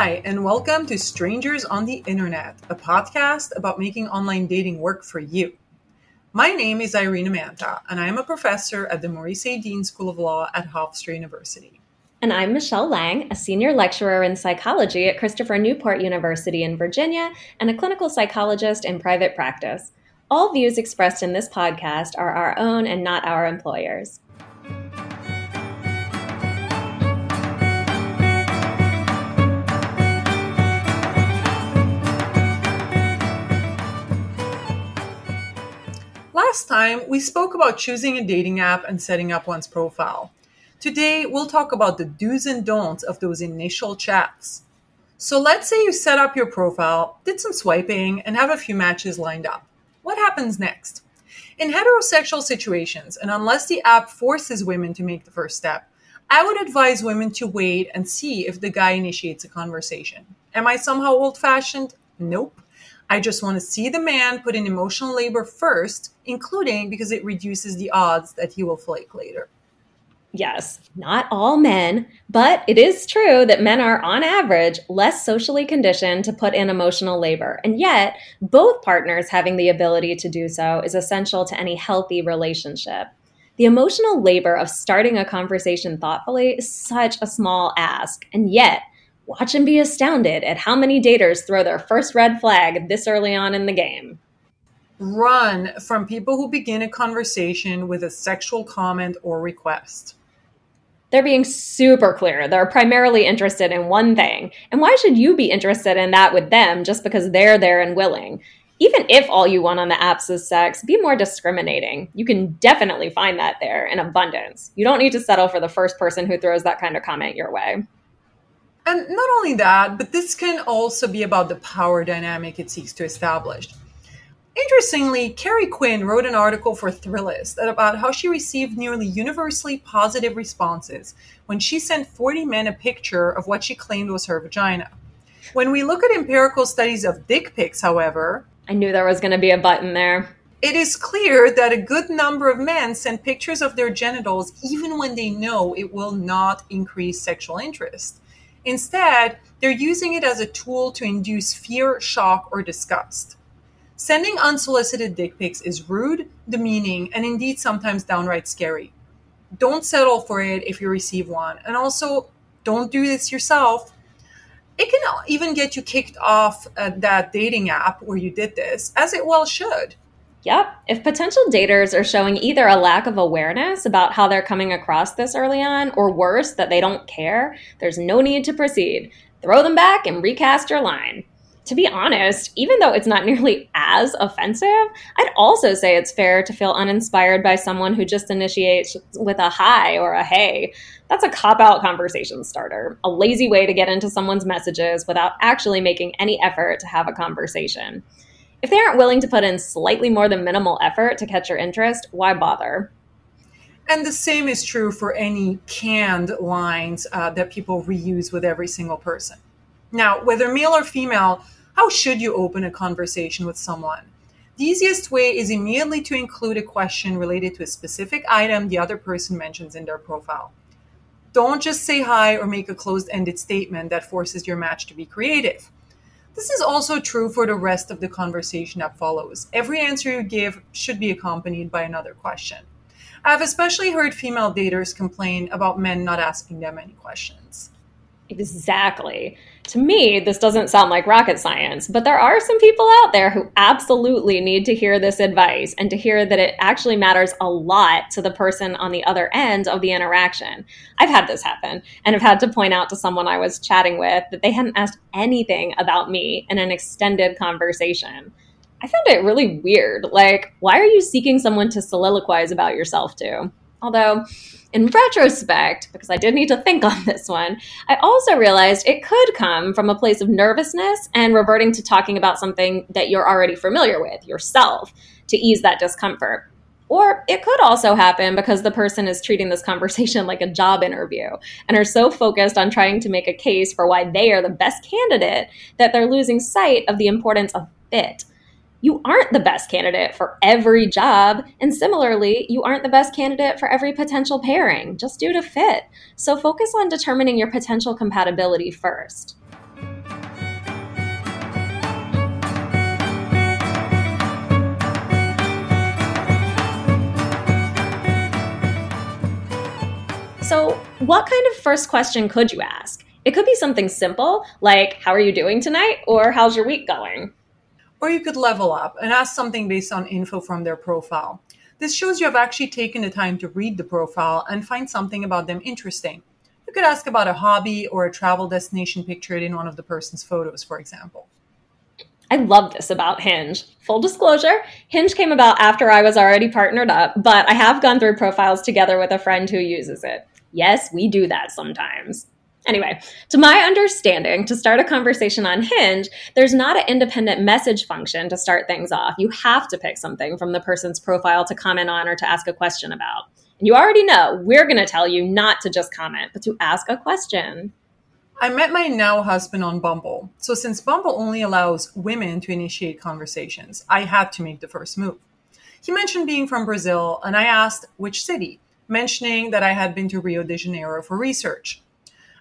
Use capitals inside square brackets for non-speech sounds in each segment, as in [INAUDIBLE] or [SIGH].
Hi, and welcome to Strangers on the Internet, a podcast about making online dating work for you. My name is Irina Manta, and I am a professor at the Maurice A. Dean School of Law at Hofstra University. And I'm Michelle Lang, a senior lecturer in psychology at Christopher Newport University in Virginia and a clinical psychologist in private practice. All views expressed in this podcast are our own and not our employers. Last time, we spoke about choosing a dating app and setting up one's profile. Today, we'll talk about the do's and don'ts of those initial chats. So, let's say you set up your profile, did some swiping, and have a few matches lined up. What happens next? In heterosexual situations, and unless the app forces women to make the first step, I would advise women to wait and see if the guy initiates a conversation. Am I somehow old fashioned? Nope. I just want to see the man put in emotional labor first, including because it reduces the odds that he will flake later. Yes, not all men, but it is true that men are, on average, less socially conditioned to put in emotional labor. And yet, both partners having the ability to do so is essential to any healthy relationship. The emotional labor of starting a conversation thoughtfully is such a small ask, and yet, watch and be astounded at how many daters throw their first red flag this early on in the game. Run from people who begin a conversation with a sexual comment or request. They're being super clear. They're primarily interested in one thing. And why should you be interested in that with them just because they're there and willing? Even if all you want on the apps is sex, be more discriminating. You can definitely find that there in abundance. You don't need to settle for the first person who throws that kind of comment your way. And not only that, but this can also be about the power dynamic it seeks to establish. Interestingly, Carrie Quinn wrote an article for Thrillist about how she received nearly universally positive responses when she sent 40 men a picture of what she claimed was her vagina. When we look at empirical studies of dick pics, however, I knew there was going to be a button there. It is clear that a good number of men send pictures of their genitals even when they know it will not increase sexual interest. Instead, they're using it as a tool to induce fear, shock, or disgust. Sending unsolicited dick pics is rude, demeaning, and indeed sometimes downright scary. Don't settle for it if you receive one, and also don't do this yourself. It can even get you kicked off uh, that dating app where you did this, as it well should. Yep. If potential daters are showing either a lack of awareness about how they're coming across this early on, or worse, that they don't care, there's no need to proceed. Throw them back and recast your line. To be honest, even though it's not [LAUGHS] nearly as offensive, I'd also say it's fair to feel uninspired by someone who just initiates with a hi or a hey. That's a cop out conversation starter, a lazy way to get into someone's messages without actually making any effort to have a conversation. If they aren't willing to put in slightly more than minimal effort to catch your interest, why bother? And the same is true for any canned lines uh, that people reuse with every single person. Now, whether male or female, how should you open a conversation with someone? The easiest way is immediately to include a question related to a specific item the other person mentions in their profile. Don't just say hi or make a closed ended statement that forces your match to be creative. This is also true for the rest of the conversation that follows. Every answer you give should be accompanied by another question. I've especially heard female daters complain about men not asking them any questions. Exactly. To me, this doesn't sound like rocket science, but there are some people out there who absolutely need to hear this advice and to hear that it actually matters a lot to the person on the other end of the interaction. I've had this happen and have had to point out to someone I was chatting with that they hadn't asked anything about me in an extended conversation. I found it really weird. Like, why are you seeking someone to soliloquize about yourself to? Although, in retrospect, because I did need to think on this one, I also realized it could come from a place of nervousness and reverting to talking about something that you're already familiar with, yourself, to ease that discomfort. Or it could also happen because the person is treating this conversation like a job interview and are so focused on trying to make a case for why they are the best candidate that they're losing sight of the importance of fit you aren't the best candidate for every job. And similarly, you aren't the best candidate for every potential pairing just due to fit. So focus on determining your potential compatibility first. So, what kind of first question could you ask? It could be something simple like, How are you doing tonight? or How's your week going? Or you could level up and ask something based on info from their profile. This shows you have actually taken the time to read the profile and find something about them interesting. You could ask about a hobby or a travel destination pictured in one of the person's photos, for example. I love this about Hinge. Full disclosure, Hinge came about after I was already partnered up, but I have gone through profiles together with a friend who uses it. Yes, we do that sometimes. Anyway, to my understanding, to start a conversation on Hinge, there's not an independent message function to start things off. You have to pick something from the person's profile to comment on or to ask a question about. And you already know we're going to tell you not to just comment, but to ask a question. I met my now husband on Bumble. So, since Bumble only allows women to initiate conversations, I had to make the first move. He mentioned being from Brazil, and I asked which city, mentioning that I had been to Rio de Janeiro for research.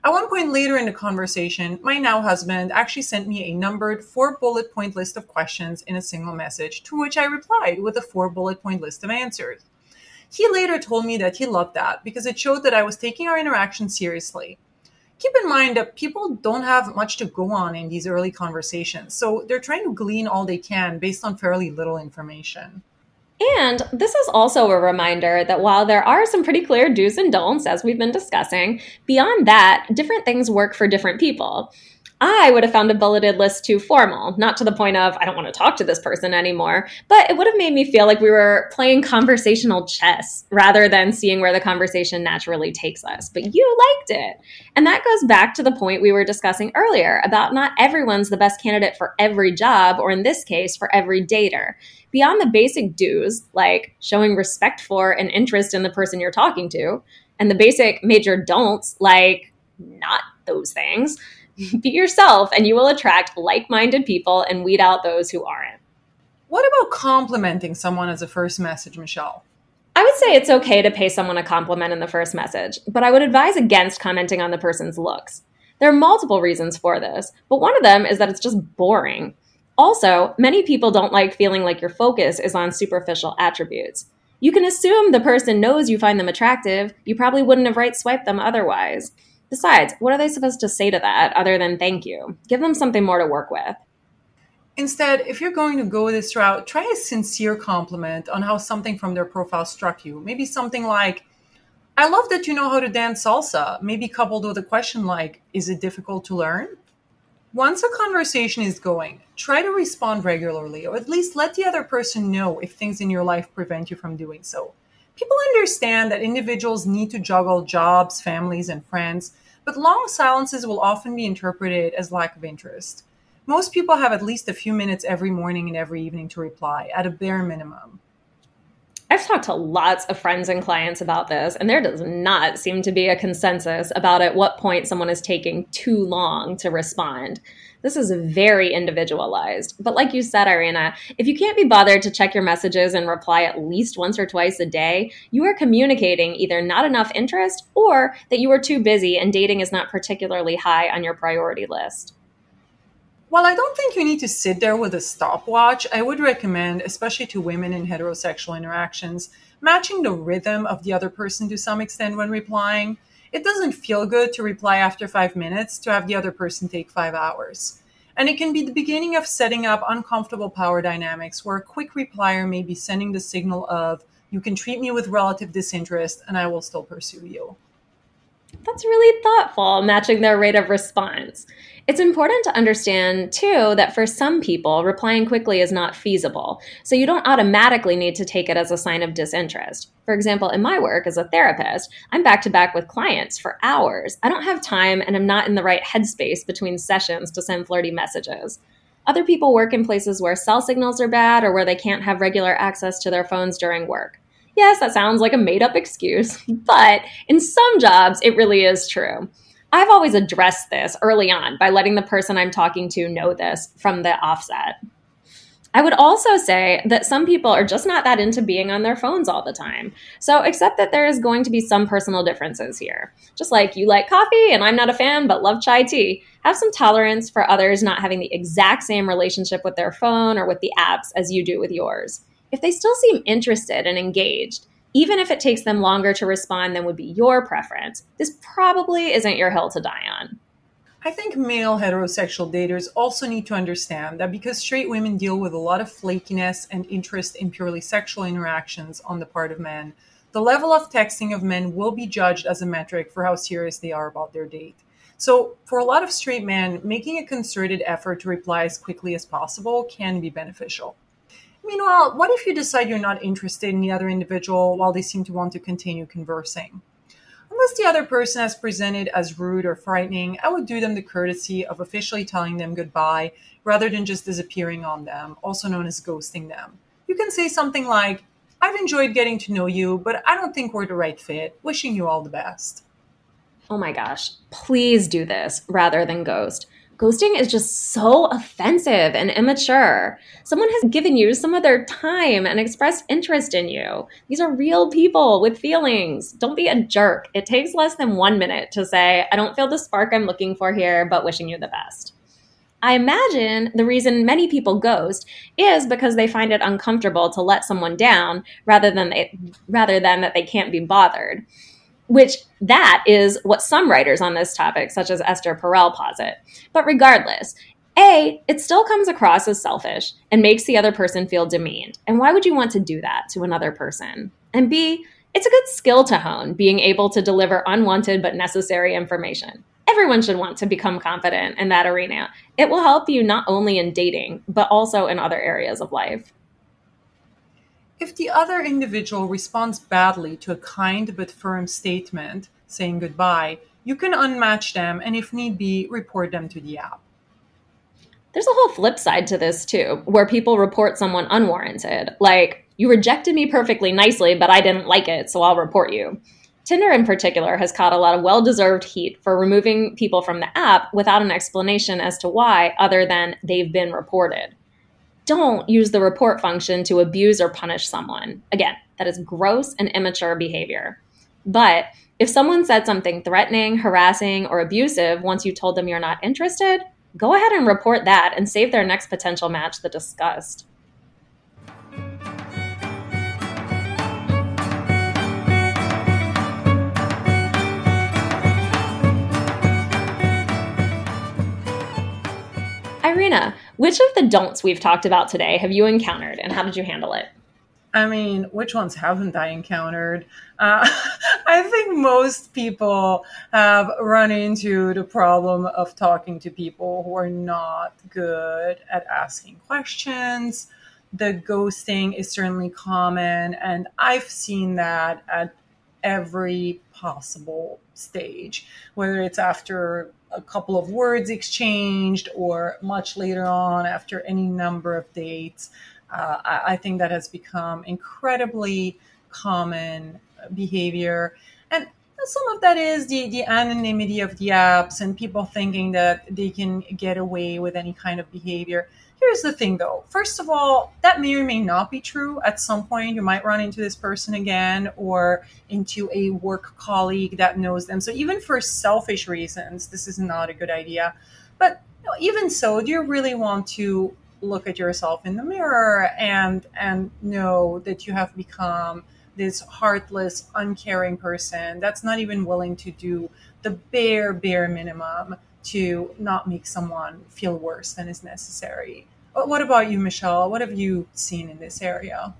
At one point later in the conversation, my now husband actually sent me a numbered four bullet point list of questions in a single message, to which I replied with a four bullet point list of answers. He later told me that he loved that because it showed that I was taking our interaction seriously. Keep in mind that people don't have much to go on in these early conversations, so they're trying to glean all they can based on fairly little information. And this is also a reminder that while there are some pretty clear do's and don'ts, as we've been discussing, beyond that, different things work for different people. I would have found a bulleted list too formal, not to the point of I don't want to talk to this person anymore, but it would have made me feel like we were playing conversational chess rather than seeing where the conversation naturally takes us. But you liked it. And that goes back to the point we were discussing earlier about not everyone's the best candidate for every job, or in this case, for every dater. Beyond the basic do's, like showing respect for and interest in the person you're talking to, and the basic major don'ts, like not those things [LAUGHS] Be yourself, and you will attract like minded people and weed out those who aren't. What about complimenting someone as a first message, Michelle? I would say it's okay to pay someone a compliment in the first message, but I would advise against commenting on the person's looks. There are multiple reasons for this, but one of them is that it's just boring. Also, many people don't like feeling like your focus is on superficial attributes. You can assume the person knows you find them attractive, you probably wouldn't have right swiped them otherwise. Besides, what are they supposed to say to that other than thank you? Give them something more to work with. Instead, if you're going to go this route, try a sincere compliment on how something from their profile struck you. Maybe something like, I love that you know how to dance salsa, maybe coupled with a question like, Is it difficult to learn? Once a conversation is going, try to respond regularly, or at least let the other person know if things in your life prevent you from doing so. People understand that individuals need to juggle jobs, families, and friends, but long silences will often be interpreted as lack of interest. Most people have at least a few minutes every morning and every evening to reply, at a bare minimum. I've talked to lots of friends and clients about this, and there does not seem to be a consensus about at what point someone is taking too long to respond. This is very individualized. But like you said, Irina, if you can't be bothered to check your messages and reply at least once or twice a day, you are communicating either not enough interest or that you are too busy and dating is not particularly high on your priority list. While I don't think you need to sit there with a stopwatch, I would recommend, especially to women in heterosexual interactions, matching the rhythm of the other person to some extent when replying. It doesn't feel good to reply after five minutes to have the other person take five hours. And it can be the beginning of setting up uncomfortable power dynamics where a quick replier may be sending the signal of, you can treat me with relative disinterest and I will still pursue you. That's really thoughtful, matching their rate of response. It's important to understand, too, that for some people, replying quickly is not feasible, so you don't automatically need to take it as a sign of disinterest. For example, in my work as a therapist, I'm back to back with clients for hours. I don't have time and I'm not in the right headspace between sessions to send flirty messages. Other people work in places where cell signals are bad or where they can't have regular access to their phones during work. Yes, that sounds like a made up excuse, [LAUGHS] but in some jobs, it really is true. I've always addressed this early on by letting the person I'm talking to know this from the offset. I would also say that some people are just not that into being on their phones all the time. So accept that there is going to be some personal differences here. Just like you like coffee and I'm not a fan but love chai tea, have some tolerance for others not having the exact same relationship with their phone or with the apps as you do with yours. If they still seem interested and engaged, even if it takes them longer to respond than would be your preference. This probably isn't your hill to die on. I think male heterosexual daters also need to understand that because straight women deal with a lot of flakiness and interest in purely sexual interactions on the part of men, the level of texting of men will be judged as a metric for how serious they are about their date. So, for a lot of straight men, making a concerted effort to reply as quickly as possible can be beneficial. Meanwhile, what if you decide you're not interested in the other individual while they seem to want to continue conversing? Unless the other person has presented as rude or frightening, I would do them the courtesy of officially telling them goodbye rather than just disappearing on them, also known as ghosting them. You can say something like, I've enjoyed getting to know you, but I don't think we're the right fit. Wishing you all the best. Oh my gosh, please do this rather than ghost. Ghosting is just so offensive and immature. Someone has given you some of their time and expressed interest in you. These are real people with feelings. Don't be a jerk. It takes less than one minute to say, I don't feel the spark I'm looking for here, but wishing you the best. I imagine the reason many people ghost is because they find it uncomfortable to let someone down rather than they, rather than that they can't be bothered which that is what some writers on this topic, such as Esther Perel, posit. But regardless, A, it still comes across as selfish and makes the other person feel demeaned. And why would you want to do that to another person? And B, it's a good skill to hone, being able to deliver unwanted but necessary information. Everyone should want to become confident in that arena. It will help you not only in dating, but also in other areas of life. If the other individual responds badly to a kind but firm statement saying goodbye, you can unmatch them and, if need be, report them to the app. There's a whole flip side to this, too, where people report someone unwarranted. Like, you rejected me perfectly nicely, but I didn't like it, so I'll report you. Tinder, in particular, has caught a lot of well deserved heat for removing people from the app without an explanation as to why, other than they've been reported don't use the report function to abuse or punish someone. Again, that is gross and immature behavior. But if someone said something threatening, harassing, or abusive once you told them you're not interested, go ahead and report that and save their next potential match the disgust. Irina, which of the don'ts we've talked about today have you encountered and how did you handle it? I mean, which ones haven't I encountered? Uh, [LAUGHS] I think most people have run into the problem of talking to people who are not good at asking questions. The ghosting is certainly common, and I've seen that at every possible stage, whether it's after a couple of words exchanged or much later on after any number of dates. Uh, I, I, think that has become incredibly common behavior. And some of that is the, the anonymity of the apps and people thinking that they can get away with any kind of behavior. Here's the thing though. First of all, that may or may not be true. At some point, you might run into this person again or into a work colleague that knows them. So, even for selfish reasons, this is not a good idea. But you know, even so, do you really want to look at yourself in the mirror and and know that you have become this heartless, uncaring person that's not even willing to do the bare, bare minimum to not make someone feel worse than is necessary. What about you, Michelle? What have you seen in this area?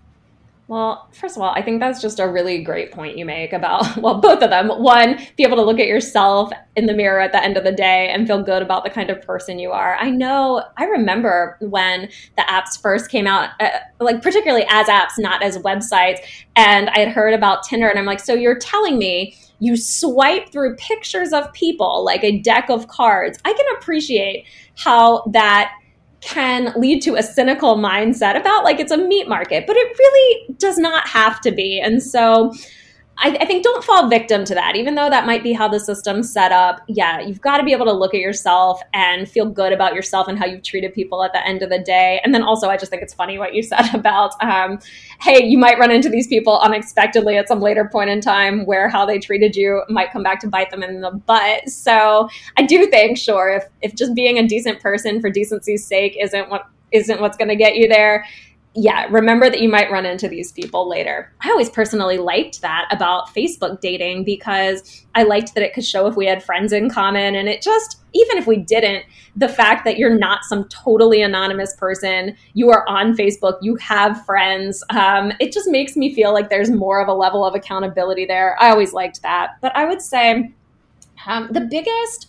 Well, first of all, I think that's just a really great point you make about, [LAUGHS] well, both of them. One, be able to look at yourself in the mirror at the end of the day and feel good about the kind of person you are. I know, I remember when the apps first came out, uh, like particularly as apps, not as websites. And I had heard about Tinder, and I'm like, so you're telling me you swipe through pictures of people like a deck of cards. I can appreciate how that can lead to a cynical mindset about like it's a meat market, but it really does not have to be. And so I, I, think don't fall victim to that, even though that might be how the system's set up. Yeah, you've got to be able to look at yourself and feel good about yourself and how you've treated people at the end of the day. And then also, I just think it's funny what you [LAUGHS] said about, um, hey, you might run into these people unexpectedly at some later point in time where how they treated you might come back to bite them in the butt. So I do think, sure, if if just being a decent person for decency's sake isn't what isn't what's going to get you there yeah, remember that you might run into these people later. I always personally liked that about Facebook dating because I liked that it could show if we had friends in common. And it just, even if we didn't, the fact that you're not some totally anonymous person, you are on Facebook, you have friends, um, it just makes me feel like there's more of a level of accountability there. I always liked that. But I would say um, the biggest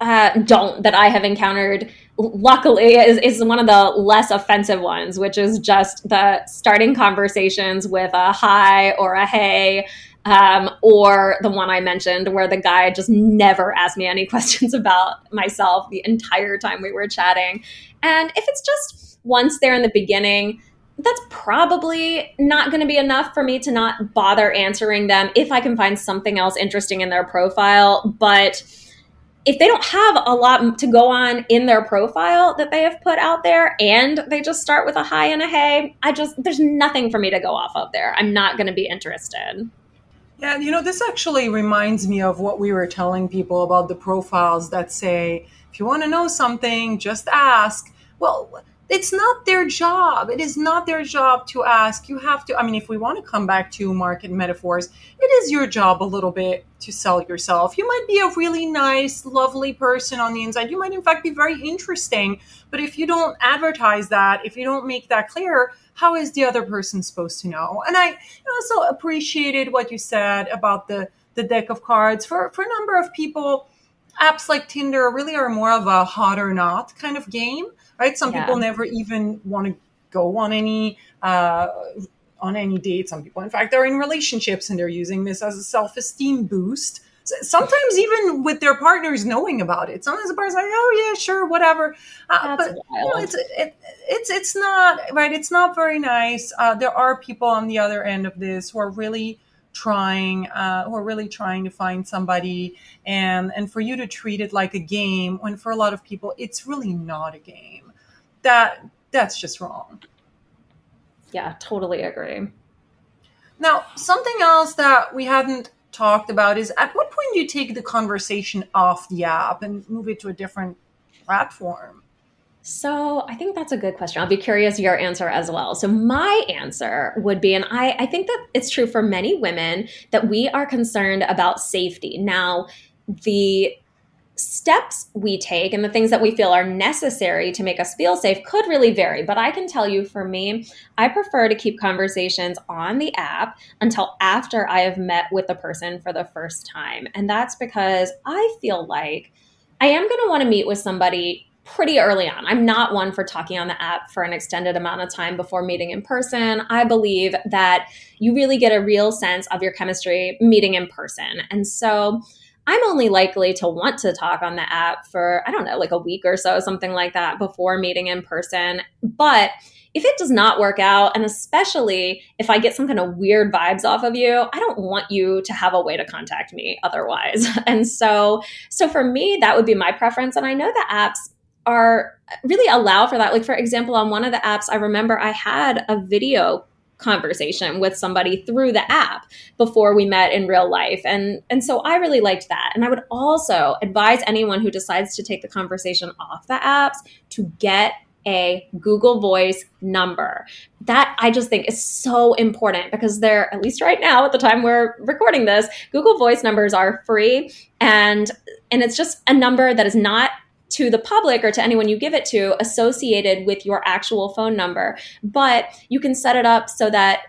uh, don't that I have encountered luckily is, is one of the less offensive ones which is just the starting conversations with a hi or a hey um, or the one i mentioned where the guy just never asked me any [LAUGHS] questions about myself the entire time we were chatting. And if it's just once there in the beginning that's probably not going to be enough for me to not bother answering them if i can find something else interesting in their profile. But if they don't have a lot to go on in their profile that they have put out there and they just start with a hi and a hey, I just, there's nothing for me to go off of there. I'm not going to be interested. Yeah, you know, this actually reminds me of what we were telling people about the profiles that say, if you want to know something, just ask. Well, it's not their job. It is not their job to ask. You have to, I mean, if we want to come back to market metaphors, it is your job a little bit to sell yourself. You might be a really nice, lovely person on the inside. You might, in fact, be very interesting. But if you don't advertise that, if you don't make that clear, how is the other person supposed to know? And I also appreciated what you said about the, the deck of cards. For, for a number of people, apps like Tinder really are more of a hot or not kind of game right? Some yeah. people never even want to go on any uh, on any date. Some people, in fact, are in relationships and they're using this as a self esteem boost. Sometimes even with their partners knowing about it. Sometimes the partner's like, "Oh yeah, sure, whatever." Uh, but you know, it's it, it's it's not right. It's not very nice. Uh, there are people on the other end of this who are really trying uh, who are really trying to find somebody and and for you to treat it like a game when for a lot of people it's really not a game that that's just wrong. Yeah, totally agree. Now, something else that we hadn't talked about is at what point do you take the conversation off the app and move it to a different platform? So I think that's a good question. I'll be curious your answer as well. So my answer would be, and I, I think that it's true for many women that we are concerned about safety. Now, the steps we take and the things that we feel are necessary to make us feel safe could really vary. But I can tell you for me, I prefer to keep conversations on the app until after I have met with the person for the first time. And that's because I feel like I am going to want to meet with somebody pretty early on. I'm not one for talking on the app for an extended amount of time before meeting in person. I believe that you really get a real sense of your chemistry meeting in person. And so, I'm only likely to want to talk on the app for, I don't know, like a week or so, something like that before meeting in person. But if it does not work out, and especially if I get some kind of weird vibes off of you, I don't want you to have a way to contact me otherwise. [LAUGHS] And so, so for me, that would be my preference. And I know that apps are really allow for that. Like, for example, on one of the apps, I remember I had a video conversation with somebody through the app before we met in real life and and so I really liked that and I would also advise anyone who decides to take the conversation off the apps to get a Google Voice number. That I just think is so important because they're, at least right now at the time we're recording this, Google Voice numbers are free and and it's just a number that is not to the public or to anyone you give it to associated with your actual phone number. But you can set it up so that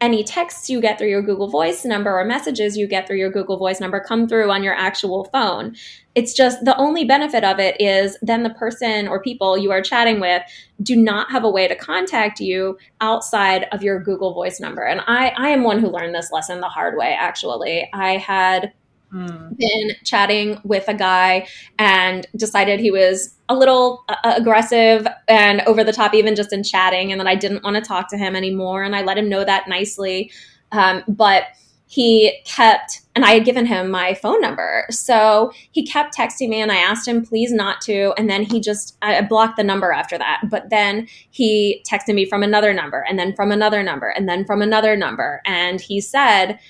any texts you get through your Google Voice number or messages you get through your Google Voice number come through on your actual phone. It's just the only benefit of it is then the person or people you are chatting with do not have a way to contact you outside of your Google Voice number. And I, I am one who learned this lesson the hard way, actually. I had mm. been chatting with a guy and decided he was a little uh, aggressive and over the top, even just in chatting, and that I didn't want to talk to him anymore. And I let him know that nicely. Um, but he kept, and I had given him my phone number. So he kept texting me, and I asked him, please not to. And then he just, I blocked the number after that. But then he texted me from another number, and then from another number, and then from another number. And he said,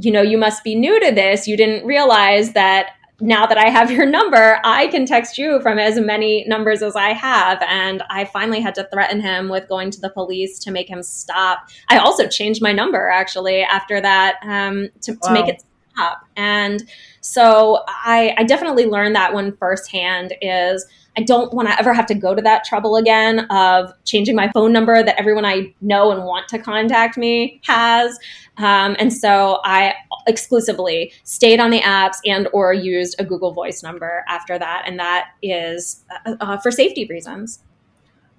you know, you must be new to this. You didn't realize that now that I have your number, I can text you from as many numbers as I have. And I finally had to threaten him with going to the police to make him stop. I also changed my number actually after that um, to, wow. to make it stop. And so I, I definitely learned that one firsthand is I don't want to ever have to go to that trouble again of changing my phone number that everyone I know and want to contact me has. Um, and so I exclusively stayed on the apps and or used a Google Voice number after that, and that is uh, uh, for safety reasons.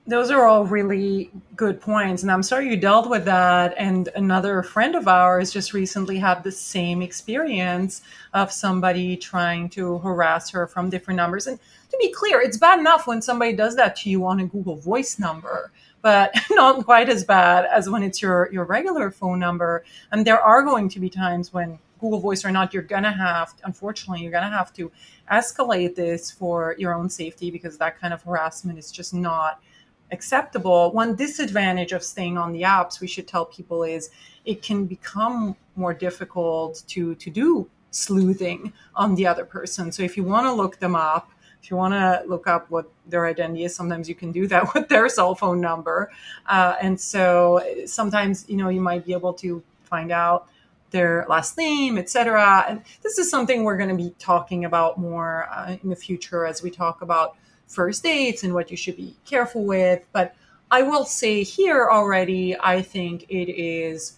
Those are all really good points, and I'm sorry you dealt with that. And another friend of ours just recently had the same experience of somebody trying to harass her from different numbers. And to be clear, it's bad enough when somebody does that to you on a Google Voice number but [LAUGHS] not quite as bad as when it's your your regular phone number. And there are going to be times when Google Voice or not, you're gonna have, unfortunately, you're gonna have to escalate this for your own safety because that kind of harassment is just not acceptable. One disadvantage of staying on the apps, we should tell people, is it can become more difficult to to do sleuthing on the other person. So if you want to look them up, if you want to look up what their identity is, sometimes you can do that [LAUGHS] with their cell phone number. Uh, and so sometimes, you know, you might be able to find out their last name, etc. And this is something we're going to be talking about more uh, in the future as we talk about first dates and what you should be careful with. But I will say here already, I think it is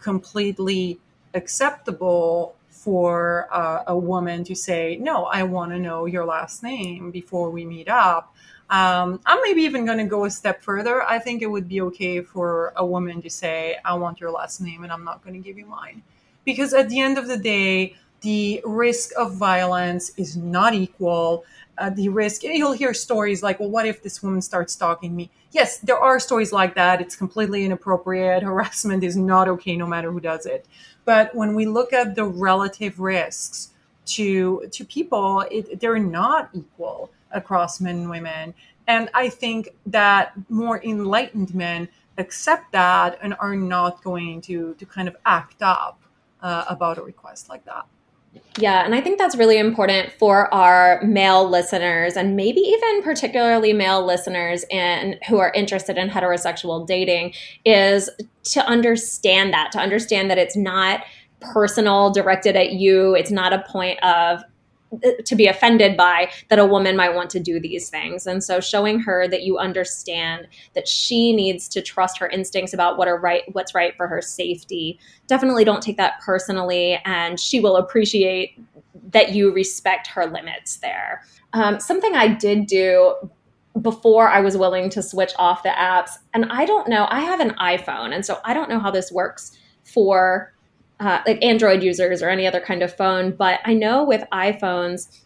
completely acceptable for uh, a woman to say, No, I want to know your last name before we meet up. Um, I'm maybe even going to go a step further. I think it would be okay for a woman to say, I want your last name and I'm not going to give you mine. Because at the end of the day, the risk of violence is not equal. Uh, the risk, you'll hear stories like, well, what if this woman starts stalking me? Yes, there are stories like that. It's completely inappropriate. [LAUGHS] Harassment is not okay no matter who does it. But when we look at the relative risks to to people, it, they're not equal across men and women. And I think that more enlightened men accept that and are not going to to kind of act up uh, about a request like that. Yeah, and I think that's really important for our male listeners and maybe even particularly male listeners and who are interested in heterosexual dating is to understand that, to understand that it's not personal directed at you. It's not a point of to be offended by that a woman might want to do these things. And so showing her that you understand that she needs to trust her instincts about what are right what's right for her safety. Definitely don't take that personally and she will appreciate that you respect her limits there. Um, something I did do before I was willing to switch off the apps, and I don't know, I have an iPhone, and so I don't know how this works for uh, like Android users or any other kind of phone. But I know with iPhones,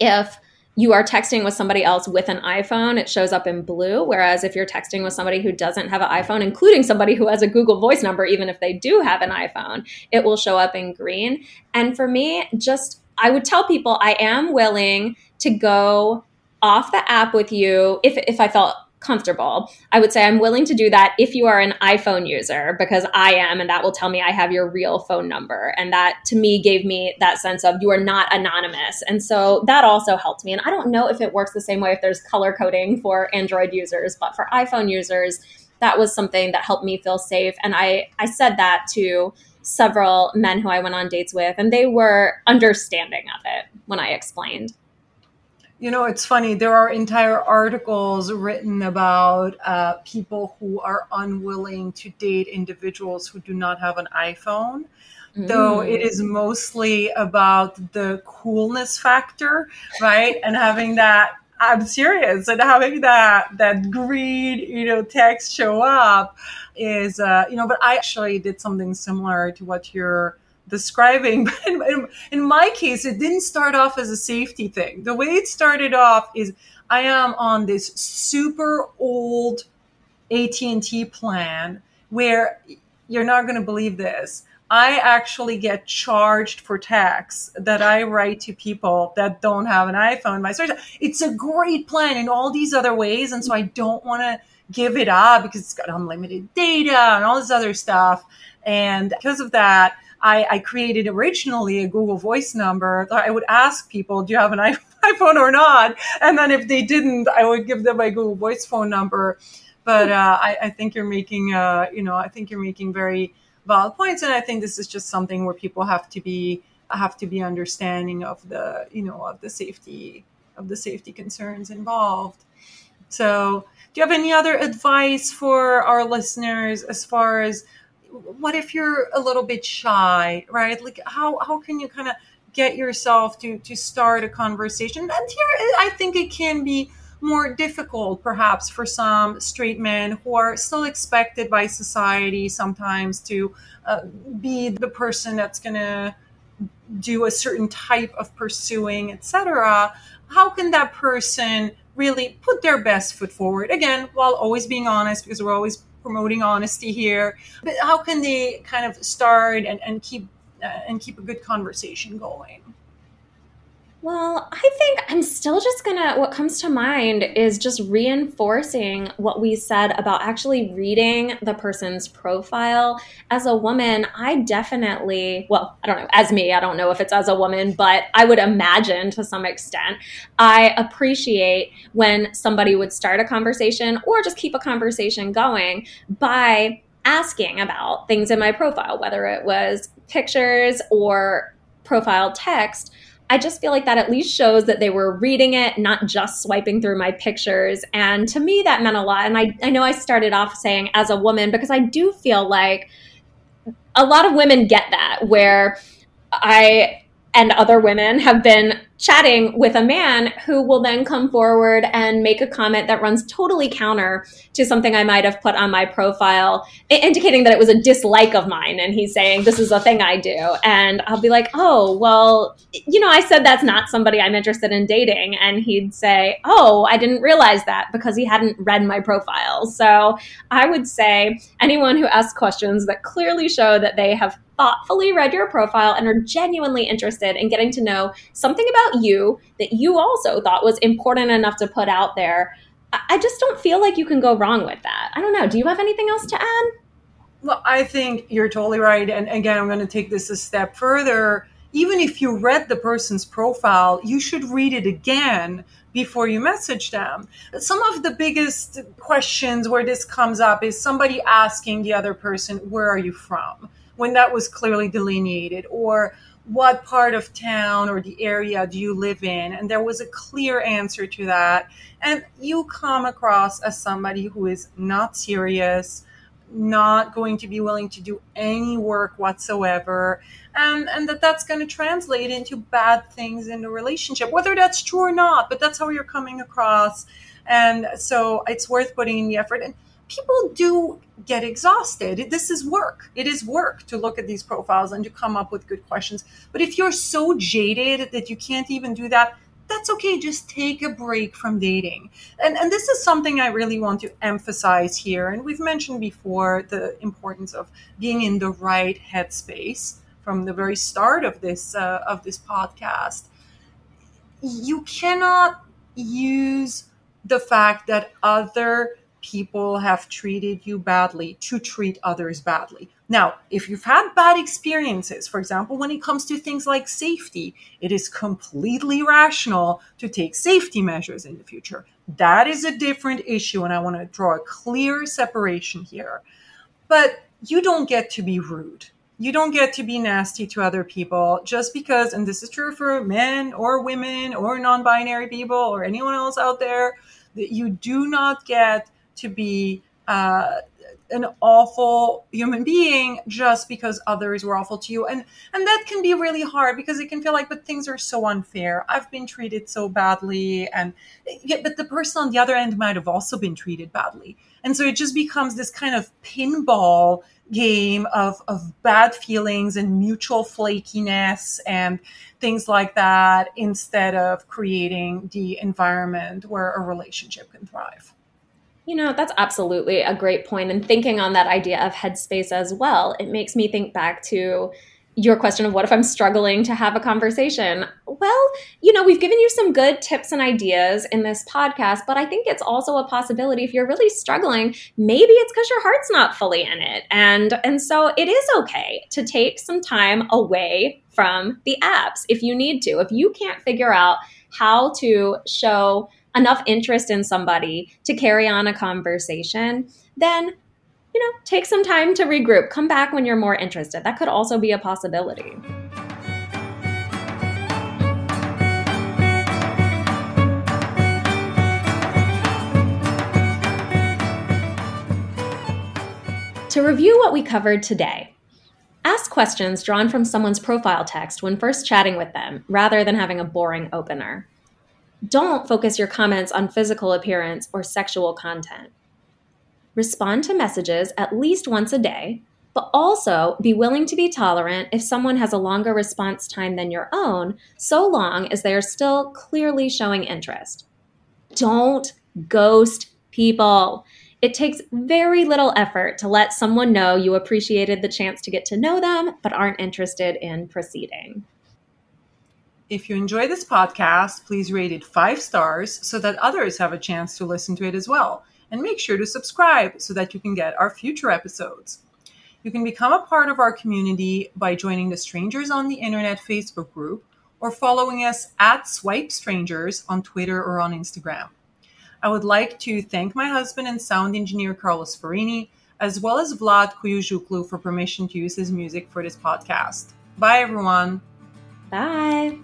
if you are texting with somebody else with an iPhone, it shows up in blue. Whereas if you're texting with somebody who doesn't have an iPhone, including somebody who has a Google Voice number, even if they do have an iPhone, it will show up in green. And for me, just I would tell people I am willing to go off the app with you if, if I felt comfortable. I would say I'm willing to do that if you are an iPhone user because I am, and that will tell me I have your real phone number. And that to me gave me that sense of you are not anonymous. And so that also helped me. And I don't know if it works the same way if there's color coding for Android users, but for iPhone users, that was something that helped me feel safe. And I, I said that to several men who I went on dates with, and they were understanding of it when I explained. You know, it's funny. There are entire articles written about uh, people who are unwilling to date individuals who do not have an iPhone. Mm. Though it is mostly about the coolness factor, right? And having that I'm serious. And having that that green, you know, text show up is, uh, you know. But I actually did something similar to what you're describing. [LAUGHS] But in, in, my case, it didn't start off as a safety thing. The way it started off is I am on this super old AT&T plan where you're not going to believe this. I actually get charged for tax that I write to people that don't have an iPhone. My it's a great plan in all these other ways, and so I don't want to give it up because it's got unlimited data and all this other stuff. And because of that, I, I created originally a Google Voice number. I would ask people, "Do you have an [LAUGHS] iPhone or not?" And then if they didn't, I would give them my Google Voice phone number. But uh, I, I, think you're making, uh, you know, I think you're making very valid points, and I think this is just something where people have to be have to be understanding of the, you know, of the safety of the safety concerns involved. So, do you have any other advice for our listeners as far as what if you're a little bit shy, right? Like how how can you kind of get yourself to to start a conversation? And here I think it can be more difficult perhaps for some straight men who are still expected by society sometimes to uh, be the person that's going to do a certain type of pursuing etc how can that person really put their best foot forward. Again while always being honest because we're always promoting honesty here but how can they kind of start and, and keep uh, and keep a good conversation going well, I think I'm still just gonna, what comes to mind is just reinforcing what we said about actually reading the person's profile. As a woman, I definitely, well, I don't know, as me, I don't know if it's as a woman, but I would imagine to some extent, I appreciate when somebody would start a conversation or just keep a conversation going by asking about things in my profile, whether it was pictures or profile text I just feel like that at least shows that they were reading it, not just swiping through my pictures. And to me, that meant a lot. And I, I know I started off saying as a woman, because I do feel like a lot of women get that, where I and other women have been chatting with a man who will then come forward and make a comment that runs totally counter to something I might have put on my profile, indicating that it was a dislike of mine. And he's saying, This is a thing I do. And I'll be like, Oh, well, you know, I said that's not somebody I'm interested in dating. And he'd say, Oh, I didn't realize that because he hadn't read my profile. So I would say anyone who asks questions that clearly show that they have thoughtfully read your profile and are genuinely interested in getting to know something about you that you also thought was important enough to put out there, I just don't feel like you can go wrong with that. I don't know. Do you have anything else to add? Well, I think you're totally right. And again, I'm going to take this a step further. Even if you read the person's profile, you should read it again before you message them. Some of the biggest questions where this comes up is somebody asking the other person, Where are you from? When that was clearly delineated, or what part of town or the area do you live in? And there was a clear answer to that. And you come across as somebody who is not serious, not going to be willing to do any work whatsoever and and that that's going to translate into bad things in the relationship whether that's true or not but that's how you're coming across and so it's worth putting in the effort and people do get exhausted. This is work. It is work to look at these profiles and to come up with good questions. But if you're so jaded that you can't even do that, that's okay. Just take a break from dating. And, and this is something I really want to emphasize here. And we've mentioned before the importance of being in the right headspace from the very start of this uh, of this podcast. You cannot use the fact that other people have treated you badly to treat others badly. Now, if you've had bad experiences, for example, when it comes to things like safety, it is completely rational to take safety measures in the future. That is a different issue, and I want to draw a clear separation here. But you don't get to be rude. You don't get to be nasty to other people just because, and this is true for men or women or non binary people or anyone else out there, that you do not get to be uh, an awful human being just because others were awful to you. And and that can be really hard because it can feel like but things are so unfair. I've been treated so badly. And yeah, but the person on the other end might have also been treated badly. And so it just becomes this kind of pinball game of of bad feelings and mutual flakiness and things like that instead of creating the environment where a relationship can thrive you know, that's absolutely a great point. And thinking on that idea of headspace as well, it makes me think back to, your question of what if I'm struggling to have a conversation? Well, you know, we've given you some good tips and ideas in this podcast, but I think it's also a possibility if you're really struggling, maybe it's because your heart's not fully in it. And and so it is okay to take some time away from the apps if you need to. If you can't figure out how to show enough interest in somebody to carry on a conversation, then you know, take some time to regroup. Come back when you're more interested. That could also be a possibility. To review what we covered today, ask questions drawn from someone's profile text when first chatting with them, rather than having a boring opener. Don't focus your comments on physical appearance or sexual content respond to messages at least once a day, but also be willing to be tolerant if someone has a longer response time than your own, so long as they are still clearly showing interest. Don't ghost people. It takes very little effort to let someone know you appreciated the chance to get to know them, but aren't interested in proceeding. If you enjoy this podcast, please rate it five stars so that others have a chance to listen to it as well and make sure to subscribe so that you can get our future episodes. You can become a part of our community by joining the Strangers on the Internet Facebook group or following us at Swipe Strangers on Twitter or on Instagram. I would like to thank my husband and sound engineer Carlos Farini, as well as Vlad Kuyuzhuklu for permission to use his music for this podcast. Bye, everyone. Bye.